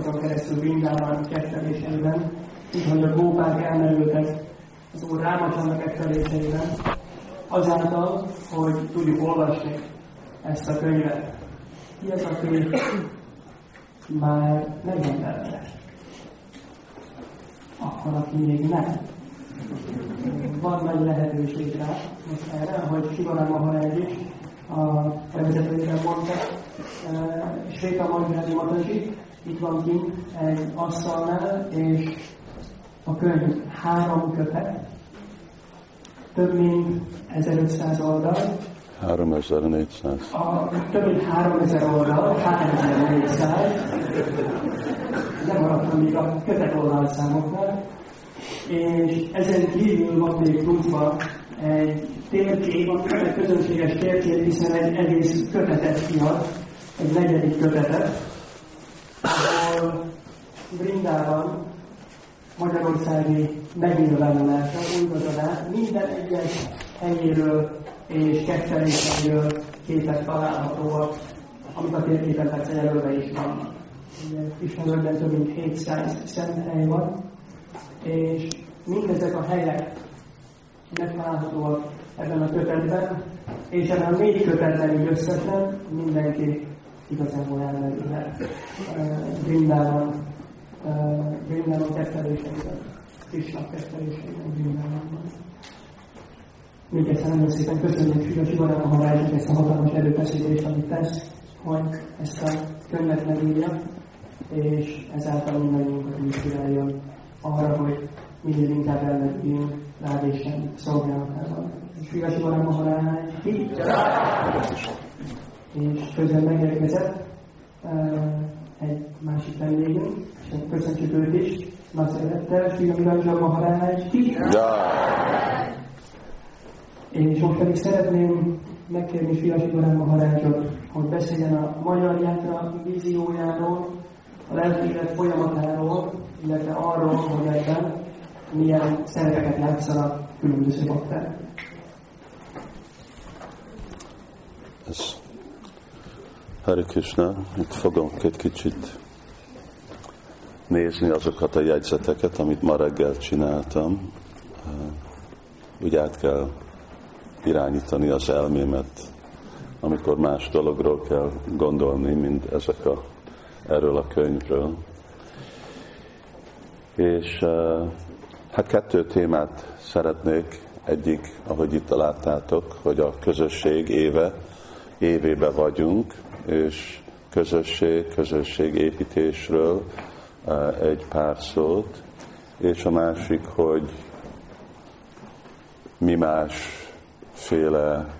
azon keresztül Vrindában ketteléseiben, így, hogy a gópák elmerültek az Úr Rámacsának ketteléseiben, azáltal, hogy tudjuk olvasni ezt a könyvet. Ki az, aki már megrendelte? Akkor, aki még nem. Van nagy lehetőség rá, most erre, hogy Sivarán Maharaj a bevezetőjében mondta, Svéta Magyrádi Mataji, itt van kint egy asztalnál, és a könyv három kötet, több mint 1500 oldal. 3400. A, több mint 3000 oldal, 3400. Nem maradtam még a kötet oldalszámoknál. És ezen kívül van még pluszban egy térkép, a közönséges térkép, hiszen egy egész kötetet kiad, egy negyedik kötetet, ahol Brindában Magyarországi megnyilvánulása, újgazadás, minden egyes helyéről és ketteléseiről képek találhatóak, amik a térképen persze jelölve is vannak. Ismerőben több mint 700 szent hely van, és mindezek a helyek megtalálhatóak ebben a kötetben, és ebben a négy kötetben így összesen mindenki igazából elmerülhet. Brindában, Brindában ketteléseiben, Krishna ketteléseiben. Még egyszer nagyon szépen köszönjük Fida Sivarán Maharajnak ezt a hatalmas erőfeszítést, amit tesz, hogy ezt a könyvet megírja, és ezáltal mindannyiunkat inspiráljon arra, hogy minél inkább elmegyünk rád és szolgálatában. És Fida Sivarán Maharaj, és közben megérkezett egy másik vendégünk, és köszöntjük őt is, nagy szeretettel, Sri Miranjan Maharaj, és most pedig szeretném megkérni Fiasi Barán Maharajot, hogy beszéljen a magyar játra víziójáról, a lelki élet folyamatáról, illetve arról, hogy ebben milyen szerepeket játszanak különböző bakták. Ez Hare Krishna, itt fogom egy kicsit nézni azokat a jegyzeteket, amit ma reggel csináltam. Úgy át kell irányítani az elmémet, amikor más dologról kell gondolni, mint ezek a, erről a könyvről. És hát kettő témát szeretnék. Egyik, ahogy itt láttátok, hogy a közösség éve, évébe vagyunk, és közösség, közösség építésről egy pár szót, és a másik, hogy mi másféle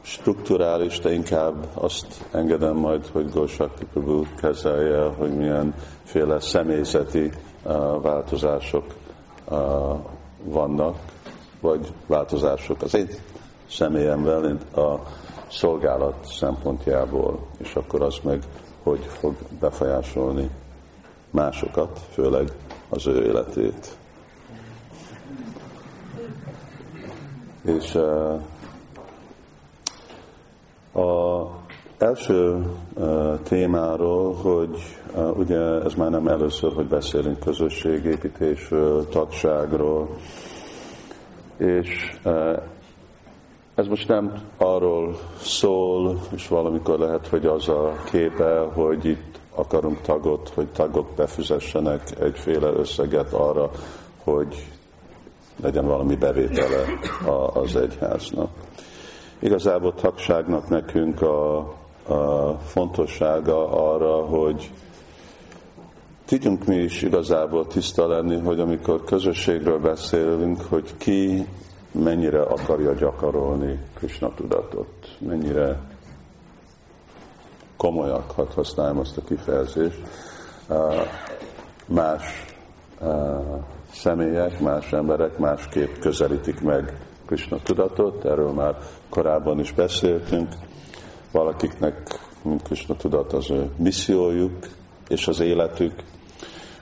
strukturális, de inkább azt engedem majd, hogy Gósakti Prabhu kezelje, hogy milyenféle személyzeti változások vannak, vagy változások. Az én személyemvel, a szolgálat szempontjából, és akkor az meg hogy fog befolyásolni másokat, főleg az ő életét. És uh, a első uh, témáról, hogy uh, ugye ez már nem először, hogy beszélünk közösségépítésről, tagságról, és ez most nem arról szól, és valamikor lehet, hogy az a képe, hogy itt akarunk tagot, hogy tagok befizessenek egyféle összeget arra, hogy legyen valami bevétele az egyháznak. Igazából tagságnak nekünk a, a fontossága arra, hogy tudjunk mi is igazából tiszta lenni, hogy amikor közösségről beszélünk, hogy ki mennyire akarja gyakorolni Krishna tudatot, mennyire komolyak, hadd használjam azt a kifejezést, más személyek, más emberek másképp közelítik meg Krishna tudatot, erről már korábban is beszéltünk. Valakiknek, Krishna tudat, az ő missziójuk és az életük,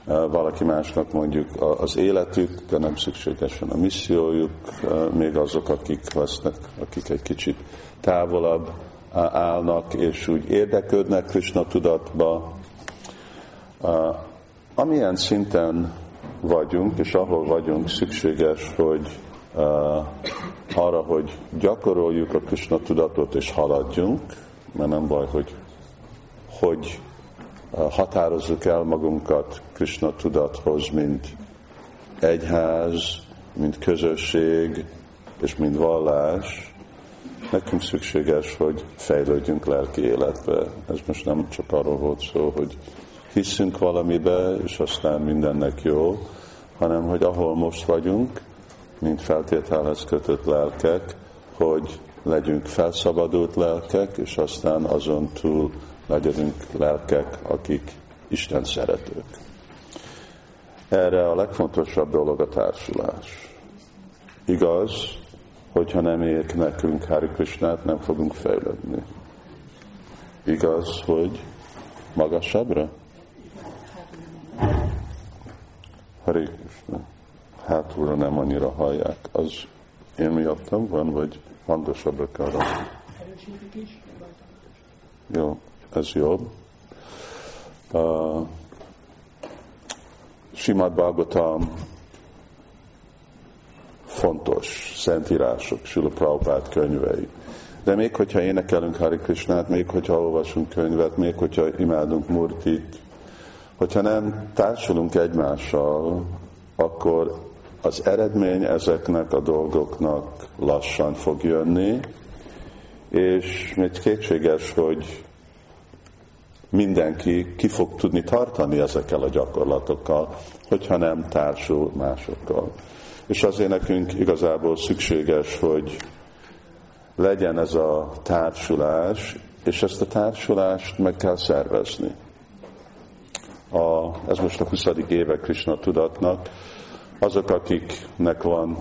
valaki másnak mondjuk az életük, de nem szükségesen a missziójuk, még azok, akik vesznek, akik egy kicsit távolabb állnak, és úgy érdeklődnek Krishna tudatba, Amilyen szinten vagyunk, és ahol vagyunk, szükséges, hogy arra, hogy gyakoroljuk a Krishna tudatot és haladjunk, mert nem baj, hogy hogy határozzuk el magunkat Krishna tudathoz, mint egyház, mint közösség, és mint vallás, nekünk szükséges, hogy fejlődjünk lelki életbe. Ez most nem csak arról volt szó, hogy hiszünk valamibe, és aztán mindennek jó, hanem hogy ahol most vagyunk, mint feltételhez kötött lelkek, hogy legyünk felszabadult lelkek, és aztán azon túl legyünk lelkek, akik Isten szeretők. Erre a legfontosabb dolog a társulás. Igaz, hogyha nem ér nekünk Hari Krishnát, nem fogunk fejlődni. Igaz, hogy magasabbra? Hari Krishna. Hátulra nem annyira hallják. Az én miattam van, vagy hangosabbra kell Jó, ez jobb. Uh, Simad Bhagavatam fontos szentírások, Sula Prabhupád könyvei. De még hogyha énekelünk Hari Krishnát, még hogyha olvasunk könyvet, még hogyha imádunk Murtit, hogyha nem társulunk egymással, akkor az eredmény ezeknek a dolgoknak lassan fog jönni, és még kétséges, hogy mindenki ki fog tudni tartani ezekkel a gyakorlatokkal, hogyha nem társul másokkal. És azért nekünk igazából szükséges, hogy legyen ez a társulás, és ezt a társulást meg kell szervezni. A, ez most a 20. éve Krishna tudatnak. Azok, akiknek van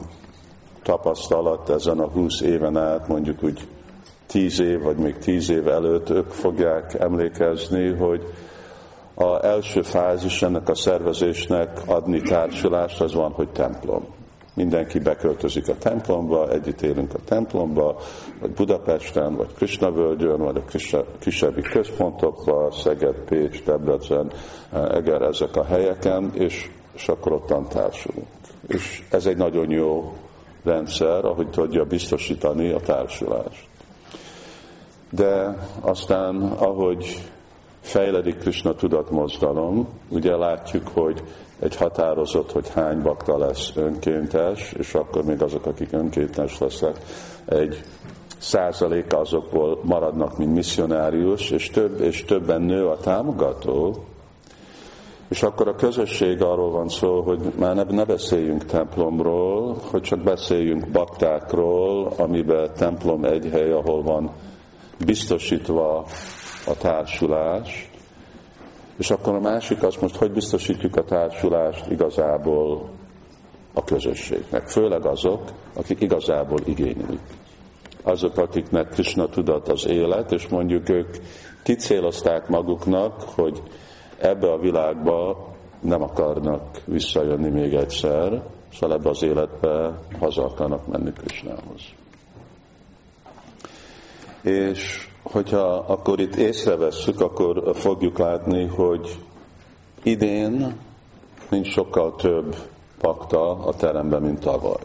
tapasztalat ezen a 20 éven át, mondjuk úgy 10 év, vagy még 10 év előtt, ők fogják emlékezni, hogy a első fázis ennek a szervezésnek adni társulást, az van, hogy templom mindenki beköltözik a templomba, együtt élünk a templomba, vagy Budapesten, vagy Krisnavölgyön, vagy a kisebbi központokban, Szeged, Pécs, Debrecen, Eger, ezek a helyeken, és, és akkor ottan társulunk. És ez egy nagyon jó rendszer, ahogy tudja biztosítani a társulást. De aztán, ahogy fejledik Krishna tudatmozdalom, ugye látjuk, hogy egy határozott, hogy hány bakta lesz önkéntes, és akkor még azok, akik önkéntes lesznek, egy százaléka azokból maradnak, mint misszionárius, és több és többen nő a támogató, és akkor a közösség arról van szó, hogy már ne, ne beszéljünk templomról, hogy csak beszéljünk baktákról, amiben templom egy hely, ahol van biztosítva a társulás, és akkor a másik az most, hogy biztosítjuk a társulást igazából a közösségnek. Főleg azok, akik igazából igénylik. Azok, akiknek Krishna tudat az élet, és mondjuk ők kicélozták maguknak, hogy ebbe a világba nem akarnak visszajönni még egyszer, szóval ebbe az életbe haza akarnak menni Krishnához. És hogyha akkor itt észrevesszük, akkor fogjuk látni, hogy idén nincs sokkal több pakta a teremben, mint tavaly.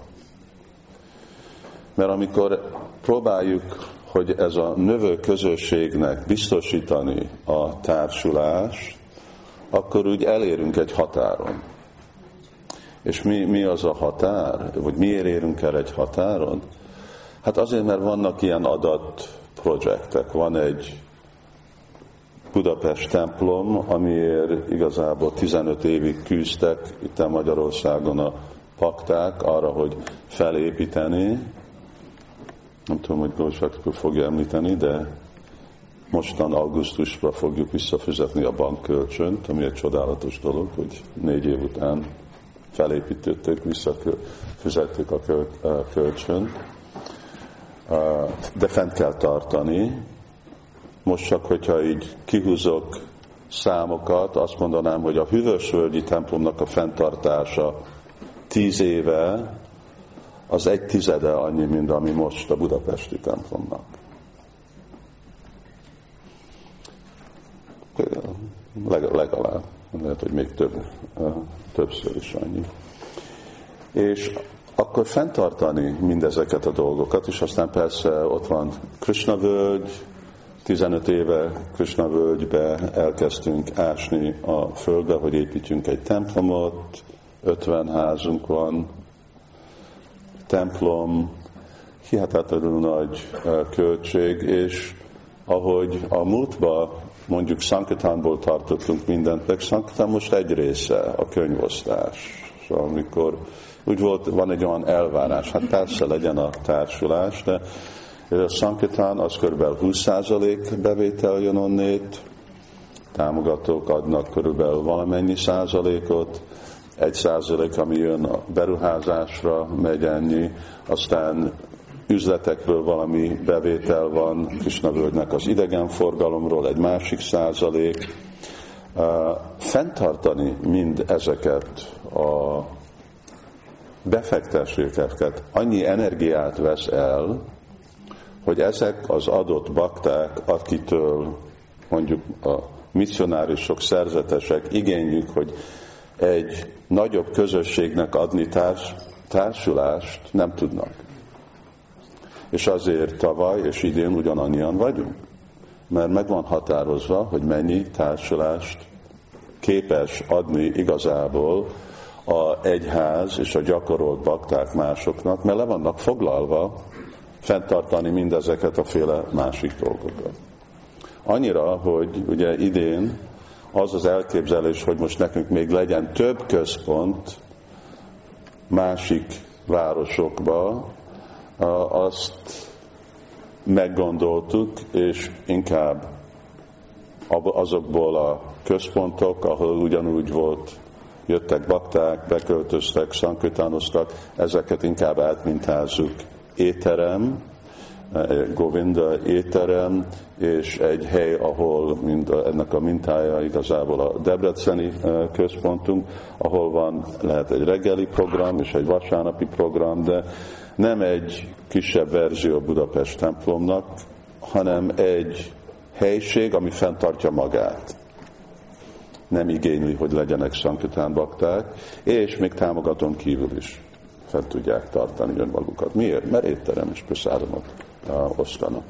Mert amikor próbáljuk, hogy ez a növő közösségnek biztosítani a társulást, akkor úgy elérünk egy határon. És mi, mi az a határ? Vagy miért érünk el egy határon? Hát azért, mert vannak ilyen adat projektek. Van egy Budapest templom, amiért igazából 15 évig küzdtek itt a Magyarországon a pakták arra, hogy felépíteni. Nem tudom, hogy Gózsakról fogja említeni, de mostan augusztusban fogjuk visszafizetni a bankkölcsönt, ami egy csodálatos dolog, hogy négy év után felépítettük, visszafizettük a kölcsönt de fent kell tartani. Most csak, hogyha így kihúzok számokat, azt mondanám, hogy a hűvösvölgyi templomnak a fenntartása tíz éve, az egy tizede annyi, mint ami most a budapesti templomnak. legalább. lehet, hogy még több, többször is annyi. És akkor fenntartani mindezeket a dolgokat, és aztán persze ott van Krishna völgy, 15 éve Krishna völgybe elkezdtünk ásni a földbe, hogy építjünk egy templomot, 50 házunk van, templom, hihetetlenül nagy költség, és ahogy a múltban mondjuk Sankatánból tartottunk mindent, meg Sankatán most egy része a könyvosztás. Szóval amikor úgy volt, van egy olyan elvárás, hát persze legyen a társulás, de a Sankatán az kb. 20% bevétel jön onnét, támogatók adnak körülbelül valamennyi százalékot, egy százalék, ami jön a beruházásra, megy ennyi, aztán üzletekről valami bevétel van, Krisnavölgynek az idegenforgalomról egy másik százalék. Fentartani mind ezeket a befektéseket annyi energiát vesz el, hogy ezek az adott bakták, akitől mondjuk a misszionárisok, szerzetesek igényük, hogy egy nagyobb közösségnek adni társ, társulást nem tudnak. És azért tavaly és idén ugyanannyian vagyunk. Mert meg van határozva, hogy mennyi társulást képes adni igazából a egyház és a gyakorolt bakták másoknak, mert le vannak foglalva fenntartani mindezeket a féle másik dolgokat. Annyira, hogy ugye idén az az elképzelés, hogy most nekünk még legyen több központ másik városokba, azt meggondoltuk, és inkább azokból a központok, ahol ugyanúgy volt, jöttek bakták, beköltöztek, szankütánoztak, ezeket inkább átmintázzuk étterem, Govinda étterem, és egy hely, ahol mind ennek a mintája igazából a Debreceni központunk, ahol van, lehet egy reggeli program és egy vasárnapi program, de nem egy kisebb verzió Budapest templomnak, hanem egy helység, ami fenntartja magát. Nem igényli, hogy legyenek sankitán bakták, és még támogatom kívül is fent tudják tartani önmagukat. Miért? Mert étterem és prasádamot osztanak.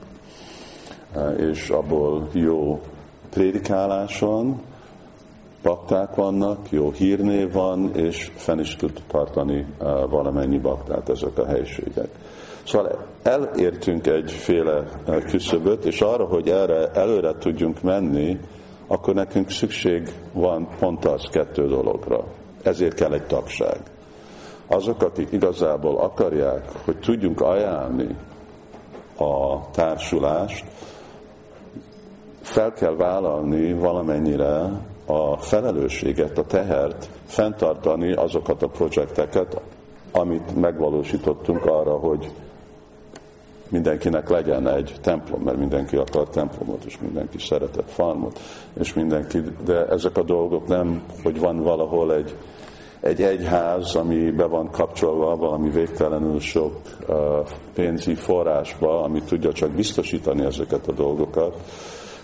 És abból jó prédikáláson, bakták vannak, jó hírnév van, és fenn is tud tartani valamennyi baktát ezek a helységek. Szóval elértünk egyféle küszöböt, és arra, hogy erre előre tudjunk menni, akkor nekünk szükség van pont az kettő dologra. Ezért kell egy tagság. Azok, akik igazából akarják, hogy tudjunk ajánlni a társulást, fel kell vállalni valamennyire a felelősséget, a tehert, fenntartani azokat a projekteket, amit megvalósítottunk arra, hogy mindenkinek legyen egy templom, mert mindenki akar templomot, és mindenki szeretett farmot, és mindenki, de ezek a dolgok nem, hogy van valahol egy, egy egyház, ami be van kapcsolva valami végtelenül sok uh, pénzi forrásba, ami tudja csak biztosítani ezeket a dolgokat.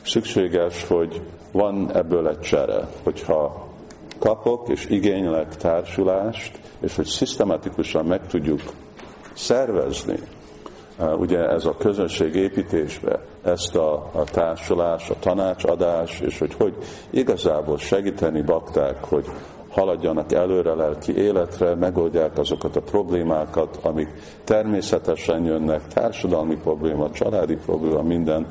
Szükséges, hogy van ebből egy csere, hogyha kapok és igénylek társulást, és hogy szisztematikusan meg tudjuk szervezni, ugye ez a közönség építésbe, ezt a, a társulás, a tanácsadás, és hogy hogy igazából segíteni bakták, hogy haladjanak előre lelki életre, megoldják azokat a problémákat, amik természetesen jönnek, társadalmi probléma, családi probléma, minden,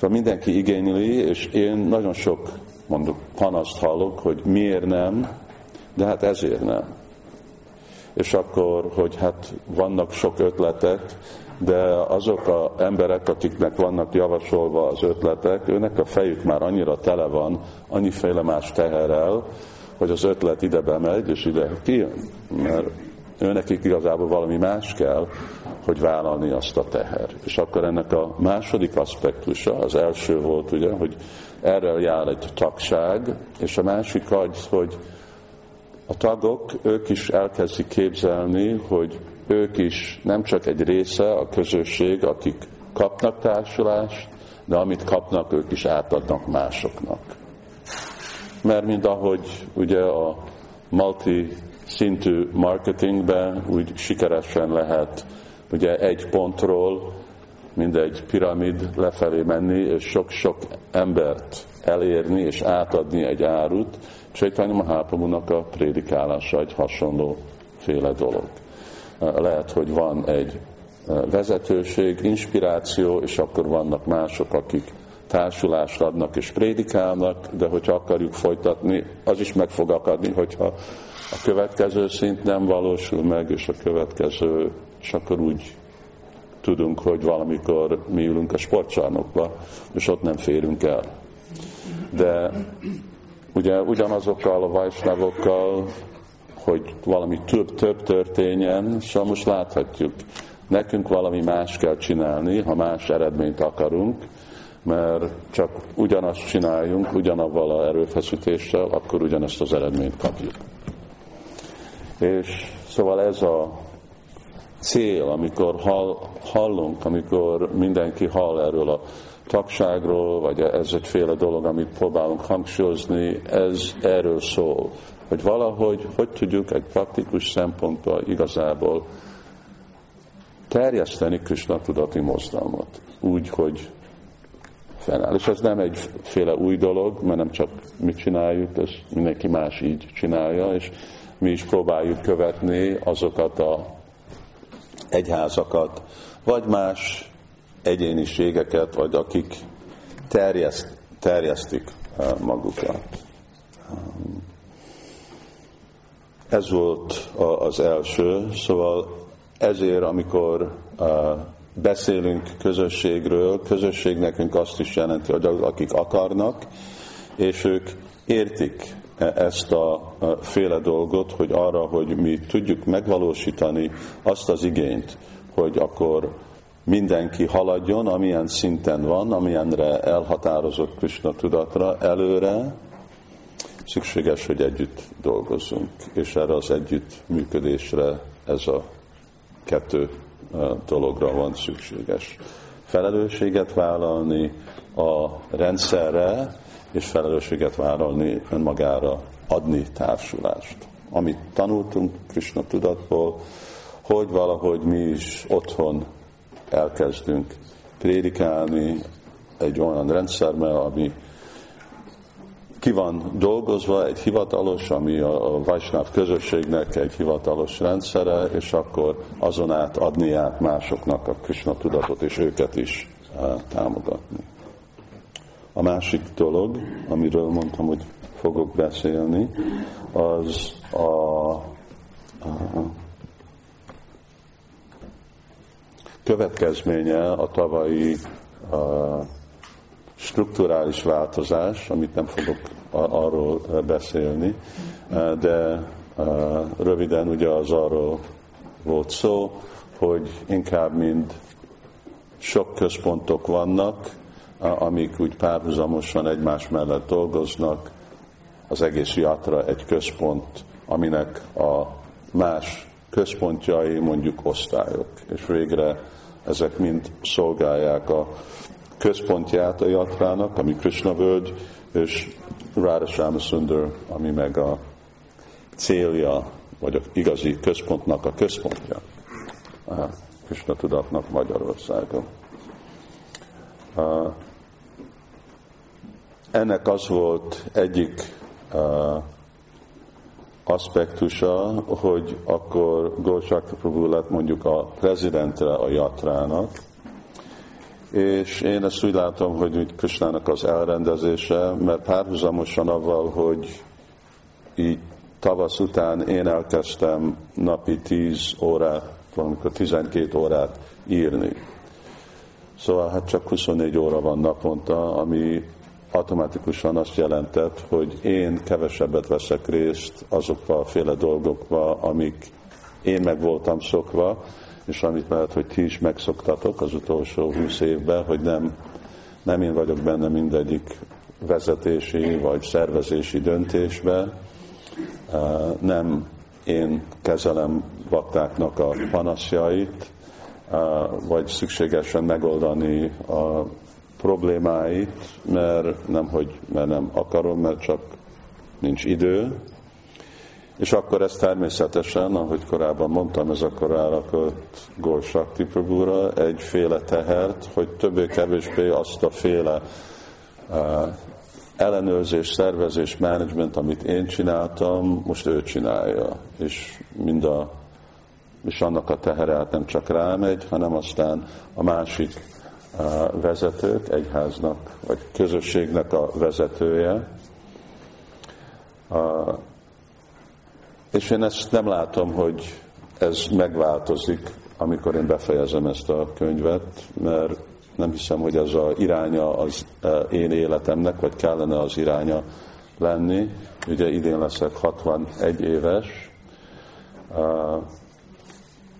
Szóval mindenki igényli, és én nagyon sok mondjuk panaszt hallok, hogy miért nem, de hát ezért nem. És akkor, hogy hát vannak sok ötletek, de azok az emberek, akiknek vannak javasolva az ötletek, őnek a fejük már annyira tele van, annyiféle más teherel, hogy az ötlet ide bemegy, és ide kijön. Mert őnekik igazából valami más kell, hogy vállalni azt a teher. És akkor ennek a második aspektusa, az első volt ugye, hogy erre jár egy tagság, és a másik az, hogy a tagok, ők is elkezdik képzelni, hogy ők is nem csak egy része a közösség, akik kapnak társulást, de amit kapnak, ők is átadnak másoknak. mert mint ahogy ugye a multi szintű marketingben úgy sikeresen lehet ugye egy pontról mindegy piramid lefelé menni, és sok-sok embert elérni és átadni egy árut. Csaitanya Mahaprabhu-nak a prédikálása egy hasonló féle dolog. Lehet, hogy van egy vezetőség, inspiráció, és akkor vannak mások, akik társulást adnak és prédikálnak, de hogyha akarjuk folytatni, az is meg fog akadni, hogyha a következő szint nem valósul meg, és a következő, és akkor úgy tudunk, hogy valamikor mi ülünk a sportcsarnokba, és ott nem férünk el. De ugye ugyanazokkal a vajsnavokkal, hogy valami több, több történjen, szóval most láthatjuk, nekünk valami más kell csinálni, ha más eredményt akarunk, mert csak ugyanazt csináljunk, ugyanavval a erőfeszítéssel, akkor ugyanezt az eredményt kapjuk. És szóval ez a cél, amikor hall, hallunk, amikor mindenki hall erről a tagságról, vagy ez egyféle dolog, amit próbálunk hangsúlyozni, ez erről szól, hogy valahogy, hogy tudjuk egy praktikus szempontból igazából terjeszteni Krishna tudati mozdalmat, úgy, hogy fennáll. És ez nem egyféle új dolog, mert nem csak mi csináljuk, ez mindenki más így csinálja, és mi is próbáljuk követni azokat a egyházakat, vagy más egyéniségeket, vagy akik terjeszt, terjesztik eh, magukat. Ez volt az első, szóval ezért, amikor eh, beszélünk közösségről, közösség nekünk azt is jelenti, hogy akik akarnak, és ők értik ezt a féle dolgot, hogy arra, hogy mi tudjuk megvalósítani azt az igényt, hogy akkor mindenki haladjon, amilyen szinten van, amilyenre elhatározott Krishna tudatra előre, szükséges, hogy együtt dolgozzunk, és erre az együtt működésre ez a kettő dologra van szükséges. Felelősséget vállalni a rendszerre, és felelősséget vállalni önmagára, adni társulást. Amit tanultunk Krishna tudatból, hogy valahogy mi is otthon elkezdünk prédikálni egy olyan rendszerben, ami ki van dolgozva egy hivatalos, ami a Vajsnáv közösségnek egy hivatalos rendszere, és akkor azon át adni át másoknak a Krishna tudatot, és őket is eh, támogatni. A másik dolog, amiről mondtam, hogy fogok beszélni, az a, a következménye a tavalyi a strukturális változás, amit nem fogok arról beszélni, de röviden ugye az arról volt szó, hogy inkább mind sok központok vannak, amik úgy párhuzamosan egymás mellett dolgoznak, az egész jatra egy központ, aminek a más központjai mondjuk osztályok, és végre ezek mind szolgálják a központját a jatrának, ami Krishna völgy, és Radha Sundar, ami meg a célja, vagy a igazi központnak a központja. A Krishna tudatnak Magyarországon. Ennek az volt egyik aspektusa, hogy akkor Golcsak Prabhu lett mondjuk a prezidentre a jatrának, és én ezt úgy látom, hogy úgy Kösnának az elrendezése, mert párhuzamosan avval, hogy így tavasz után én elkezdtem napi 10 órát, valamikor 12 órát írni. Szóval hát csak 24 óra van naponta, ami automatikusan azt jelentett, hogy én kevesebbet veszek részt azokba a féle dolgokba, amik én meg voltam szokva, és amit lehet, hogy ti is megszoktatok az utolsó húsz évben, hogy nem, nem én vagyok benne mindegyik vezetési vagy szervezési döntésbe, nem én kezelem baktáknak a panaszjait, vagy szükségesen megoldani a problémáit, mert nem, hogy, mert nem akarom, mert csak nincs idő, és akkor ez természetesen, ahogy korábban mondtam, ez akkor rárakott Gól Shakti Prabhura egyféle tehert, hogy többé-kevésbé azt a féle uh, ellenőrzés, szervezés, menedzsment, amit én csináltam, most ő csinálja. És mind a és annak a teheret hát nem csak rámegy, hanem aztán a másik vezetők, egyháznak, vagy közösségnek a vezetője, és én ezt nem látom, hogy ez megváltozik, amikor én befejezem ezt a könyvet, mert nem hiszem, hogy ez az iránya az eh, én életemnek, vagy kellene az iránya lenni. Ugye idén leszek 61 éves.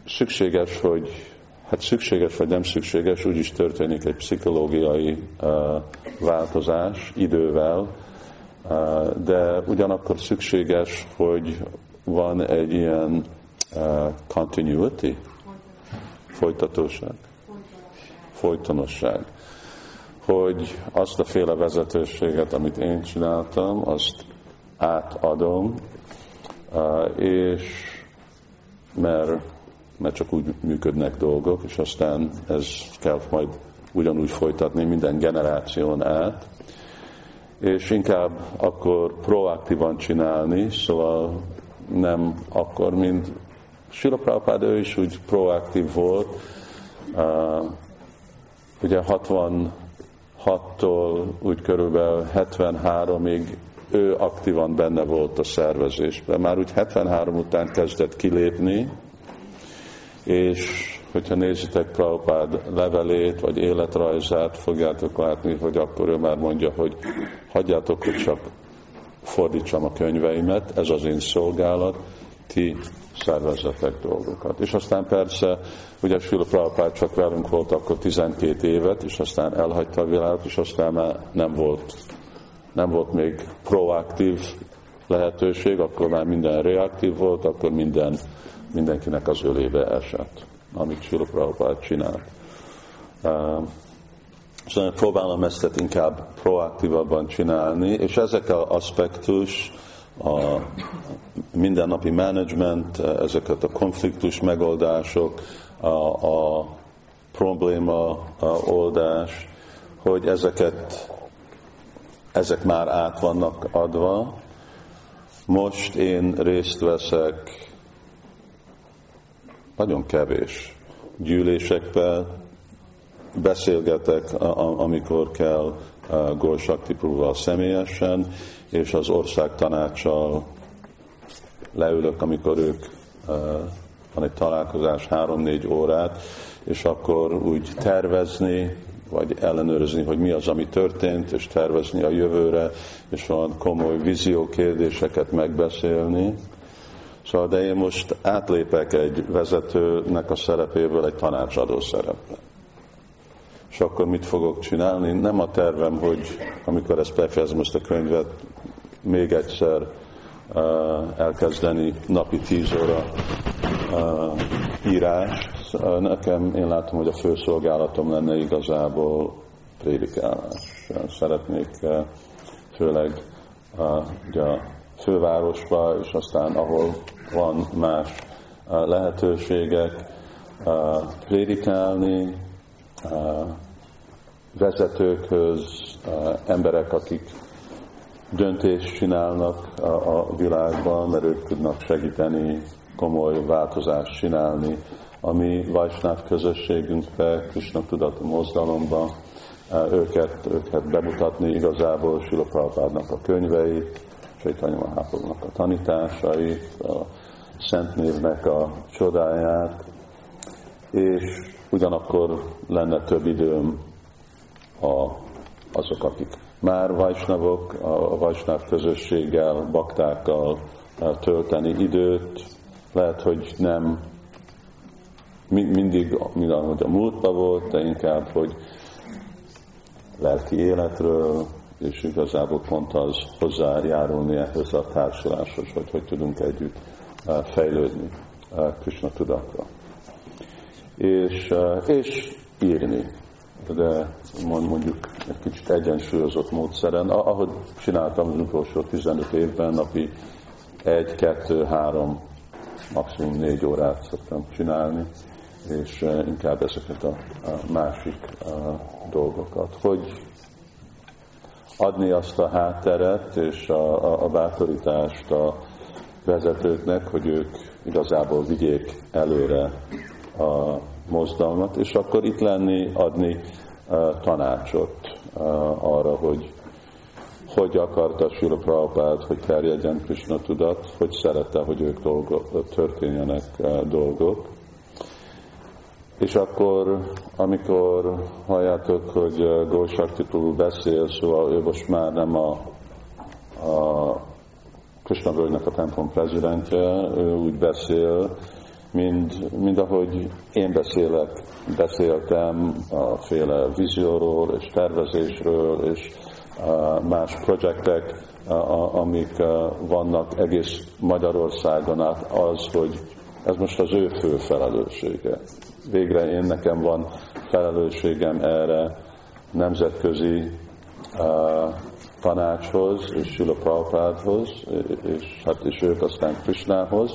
Szükséges, hogy hát szükséges vagy nem szükséges, úgyis történik egy pszichológiai változás idővel, de ugyanakkor szükséges, hogy van egy ilyen continuity, folytatóság, folytonosság, hogy azt a féle vezetőséget, amit én csináltam, azt átadom, és mert, mert csak úgy működnek dolgok, és aztán ez kell majd ugyanúgy folytatni minden generáción át, és inkább akkor proaktívan csinálni, szóval nem akkor, mint Sila Prabhupád, ő is úgy proaktív volt. Uh, ugye 66-tól úgy körülbelül 73-ig ő aktívan benne volt a szervezésben. Már úgy 73 után kezdett kilépni, és hogyha nézitek Prabhupád levelét, vagy életrajzát, fogjátok látni, hogy akkor ő már mondja, hogy hagyjátok, hogy csak fordítsam a könyveimet, ez az én szolgálat, ti szervezetek dolgokat. És aztán persze, ugye Sula Prabhupád csak velünk volt akkor 12 évet, és aztán elhagyta a világot, és aztán már nem volt, nem volt még proaktív lehetőség, akkor már minden reaktív volt, akkor minden, mindenkinek az ölébe esett, amit Sula Prabhupád csinált. Szóval próbálom ezt inkább proaktívabban csinálni, és ezek az aspektus, a mindennapi menedzsment, ezeket a konfliktus megoldások, a, a probléma a oldás, hogy ezeket, ezek már át vannak adva. Most én részt veszek nagyon kevés gyűlésekben, beszélgetek, amikor kell Gorsakti Prúval személyesen, és az ország tanácsal leülök, amikor ők van egy találkozás három-négy órát, és akkor úgy tervezni, vagy ellenőrizni, hogy mi az, ami történt, és tervezni a jövőre, és van komoly vízió kérdéseket megbeszélni. Szóval, de én most átlépek egy vezetőnek a szerepéből egy tanácsadó szerepre és akkor mit fogok csinálni. Nem a tervem, hogy amikor ezt befejezem ezt a könyvet, még egyszer uh, elkezdeni napi tíz óra uh, írás. Uh, nekem én látom, hogy a főszolgálatom lenne igazából prédikálás. Szeretnék uh, főleg uh, ugye fővárosba, és aztán ahol van más uh, lehetőségek, uh, prédikálni, vezetőkhöz, emberek, akik döntést csinálnak a világban, mert ők tudnak segíteni, komoly változást csinálni, ami Vajsnáv közösségünkbe, Krishna tudati mozdalomba, őket, őket bemutatni igazából Sila Prabhupádnak a könyveit, Chaitanya Mahaprabhunak a tanításait, a Szent Névnek a csodáját, és ugyanakkor lenne több időm a, azok, akik már vajsnavok, a vajsnáv közösséggel, baktákkal tölteni időt, lehet, hogy nem mindig, mint ahogy a múltban volt, de inkább, hogy lelki életről, és igazából pont az hozzájárulni ehhez a társuláshoz, hogy hogy tudunk együtt fejlődni Krishna tudatra és, és írni. de mondjuk egy kicsit egyensúlyozott módszeren, ahogy csináltam az utolsó 15 évben, napi egy, kettő, három, maximum négy órát szoktam csinálni, és inkább ezeket a, másik dolgokat, hogy adni azt a hátteret és a, a, a bátorítást a vezetőknek, hogy ők igazából vigyék előre a mozdalmat, és akkor itt lenni, adni uh, tanácsot uh, arra, hogy hogy akarta Sula Prabhupád, hogy terjedjen Krishna tudat, hogy szerette, hogy ők dolgok, történjenek uh, dolgok. És akkor, amikor halljátok, hogy Gósaktitul beszél, szóval ő most már nem a, a Krishna a templom prezidentje, ő úgy beszél, mint, mint ahogy én beszélek, beszéltem a féle vízióról és tervezésről és más projektek, amik vannak egész Magyarországon át, az, hogy ez most az ő fő felelőssége. Végre én nekem van felelősségem erre nemzetközi uh, tanácshoz és Sula Prabhupádhoz, és hát és ők aztán Krishnához,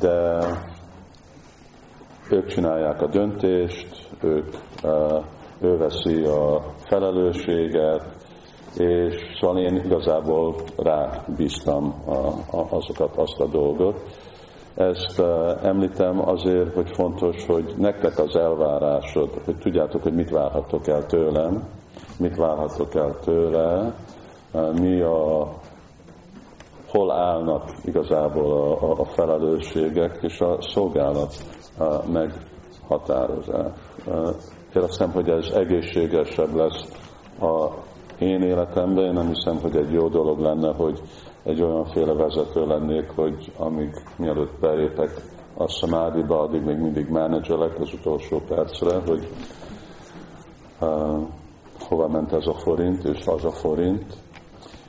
de ők csinálják a döntést, ők, ő veszi a felelősséget, és szóval én igazából rábíztam azokat, azt a dolgot. Ezt említem azért, hogy fontos, hogy nektek az elvárásod, hogy tudjátok, hogy mit várhatok el tőlem, mit várhatok el tőle, mi a hol állnak igazából a, a, a felelősségek és a szolgálat a meghatározás. Én azt hiszem, hogy ez egészségesebb lesz a én életemben. Én nem hiszem, hogy egy jó dolog lenne, hogy egy olyanféle vezető lennék, hogy amíg mielőtt belépek a szamádiba, addig még mindig menedzselek az utolsó percre, hogy uh, hova ment ez a forint, és az a forint,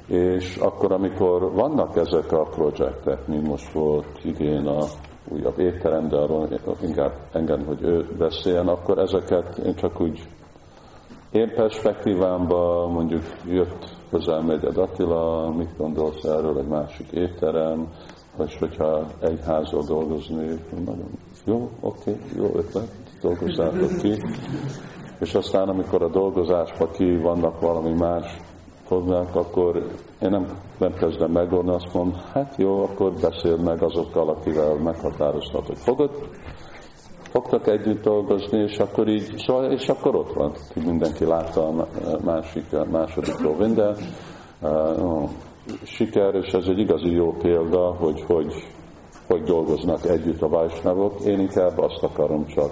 és akkor, amikor vannak ezek a projektek, mint most volt idén a újabb étterem, de arról inkább engem, hogy ő beszéljen, akkor ezeket én csak úgy én perspektívámban mondjuk jött hozzám egy Attila, mit gondolsz erről, egy másik étterem, vagy hogyha egy házal dolgozni, nagyon jó, oké, okay, jó ötlet, dolgozzátok ki. És aztán, amikor a dolgozásban ki vannak valami más fognak, akkor én nem, nem kezdem megoldani, azt mondom, hát jó, akkor beszél meg azokkal, akivel meghatároztat, hogy fogod, fogtak együtt dolgozni, és akkor így, szóval, és akkor ott van, mindenki látta a másik, a második Govinda, uh, siker, és ez egy igazi jó példa, hogy hogy, hogy dolgoznak együtt a Vajsnavok. Én inkább azt akarom csak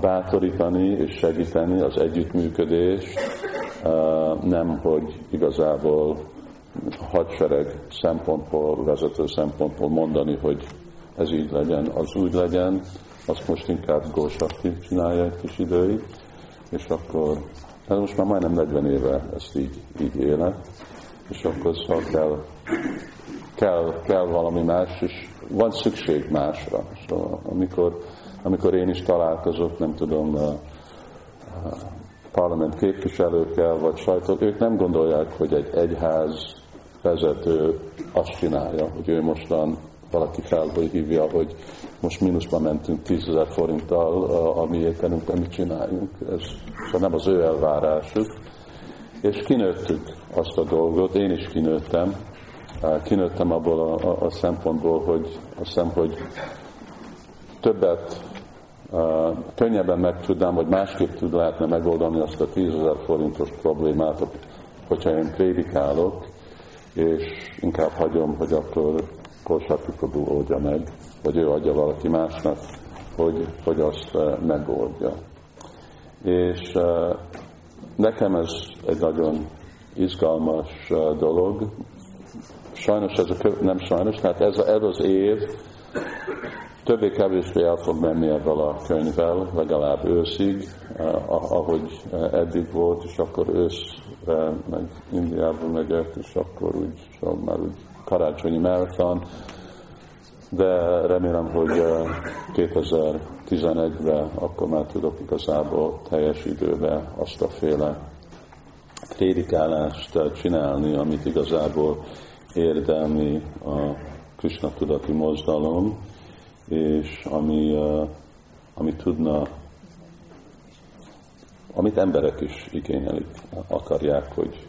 bátorítani és segíteni az együttműködést, nem, hogy igazából hadsereg szempontból, vezető szempontból mondani, hogy ez így legyen, az úgy legyen, azt most inkább Gósakti csinálja egy kis időig, és akkor, hát most már majdnem 40 éve ezt így, így élek, és akkor szóval kell, kell, kell valami más, és van szükség másra. Szóval amikor, amikor én is találkozok, nem tudom, parlament képviselőkkel, vagy sajtó, ők nem gondolják, hogy egy egyház vezető azt csinálja, hogy ő mostan valaki felhívja, hogy most mínuszba mentünk 10 ezer forinttal a, a mi ételünkben, mit csináljunk. Ez szóval nem az ő elvárásuk. És kinőttük azt a dolgot, én is kinőttem, kinőttem abból a, a, a szempontból, hogy azt hiszem, hogy többet könnyebben megtudnám, hogy másképp tud lehetne megoldani azt a 10 forintos problémát, hogyha én prédikálok, és inkább hagyom, hogy akkor Prabhu oldja meg, vagy ő adja valaki másnak, hogy, hogy azt uh, megoldja. És uh, nekem ez egy nagyon izgalmas uh, dolog. Sajnos ez a, nem sajnos, tehát ez, ez az év többé-kevésbé el fog menni ebből a könyvvel, legalább őszig, eh, ahogy eh, eddig volt, és akkor őszre meg Indiába megyek, és akkor úgy, szóval már úgy karácsonyi marathon, de remélem, hogy 2010 11-re, akkor már tudok igazából teljes időbe azt a féle prédikálást csinálni, amit igazából érdemli a Krishna tudati mozdalom, és ami, ami tudna, amit emberek is igényelik, akarják, hogy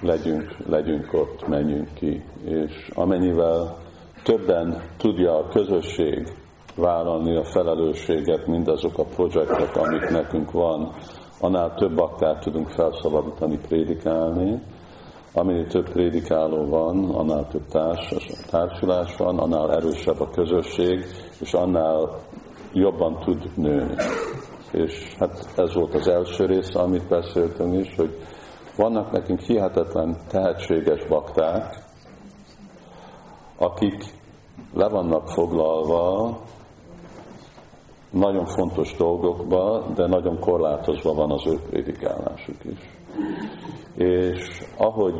legyünk, legyünk ott, menjünk ki. És amennyivel többen tudja a közösség vállalni a felelősséget, mindazok a projektek, amik nekünk van, annál több akár tudunk felszabadítani, prédikálni, Aminél több prédikáló van, annál több társ, társulás van, annál erősebb a közösség, és annál jobban tud nőni. És hát ez volt az első része, amit beszéltünk is, hogy vannak nekünk hihetetlen tehetséges bakták, akik le vannak foglalva nagyon fontos dolgokba, de nagyon korlátozva van az ő prédikálásuk is. És ahogy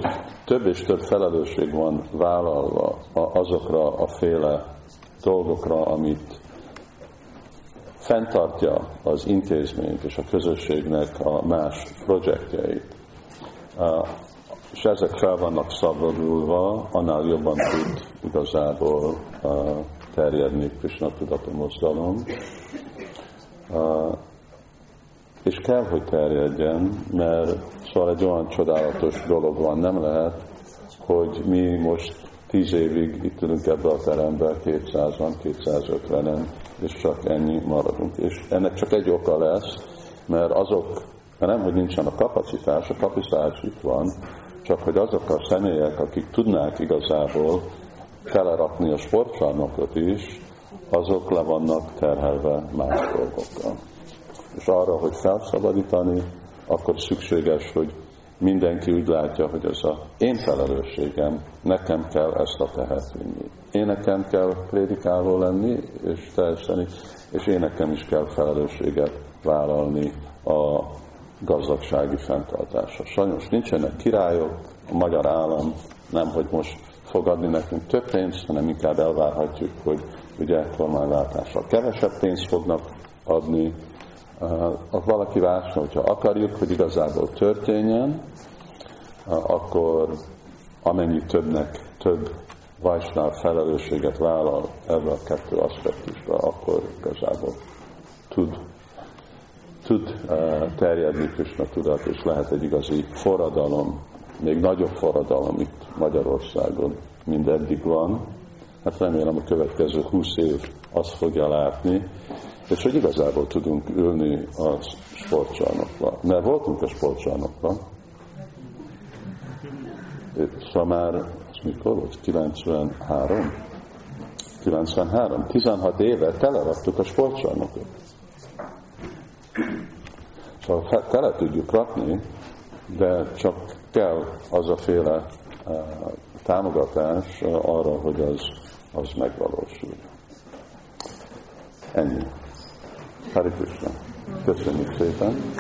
több és több felelősség van vállalva azokra a féle dolgokra, amit fenntartja az intézményt és a közösségnek a más projektjeit, és ezek fel vannak szabadulva, annál jobban tud igazából terjedni Krishna tudatú mozdalom. És kell, hogy terjedjen, mert szóval egy olyan csodálatos dolog van, nem lehet, hogy mi most tíz évig itt ülünk ebbe a terembe, 200-an, 250-en, és csak ennyi maradunk. És ennek csak egy oka lesz, mert azok, mert nem, hogy nincsen a kapacitás, a kapacitás itt van, csak hogy azok a személyek, akik tudnák igazából telerakni a sportcsarnokot is, azok le vannak terhelve más dolgokkal. És arra, hogy felszabadítani, akkor szükséges, hogy mindenki úgy látja, hogy ez a én felelősségem, nekem kell ezt a tehet vinni. Én nekem kell prédikáló lenni és teljesen, és én nekem is kell felelősséget vállalni a gazdagsági fenntartása. Sajnos nincsenek királyok, a magyar állam nem, hogy most fogadni nekünk több pénzt, hanem inkább elvárhatjuk, hogy ugye kormányváltással kevesebb pénzt fognak adni. Uh, valaki vásna, hogyha akarjuk, hogy igazából történjen, akkor amennyi többnek több vajsnál felelősséget vállal ebbe a kettő aspektusba, akkor igazából tud tud uh, terjedni Krishna tudat, és lehet egy igazi forradalom, még nagyobb forradalom itt Magyarországon, mint eddig van. Hát remélem a következő 20 év azt fogja látni, és hogy igazából tudunk ülni a sportcsarnokba. Mert voltunk a sportcsarnokban, szóval már, ez mikor volt? 93? 93? 16 éve teleraktuk a sportcsarnokot. Szóval tele tudjuk rakni, de csak kell az a féle uh, támogatás uh, arra, hogy az, az megvalósul. Ennyi. Hari. Köszönjük szépen.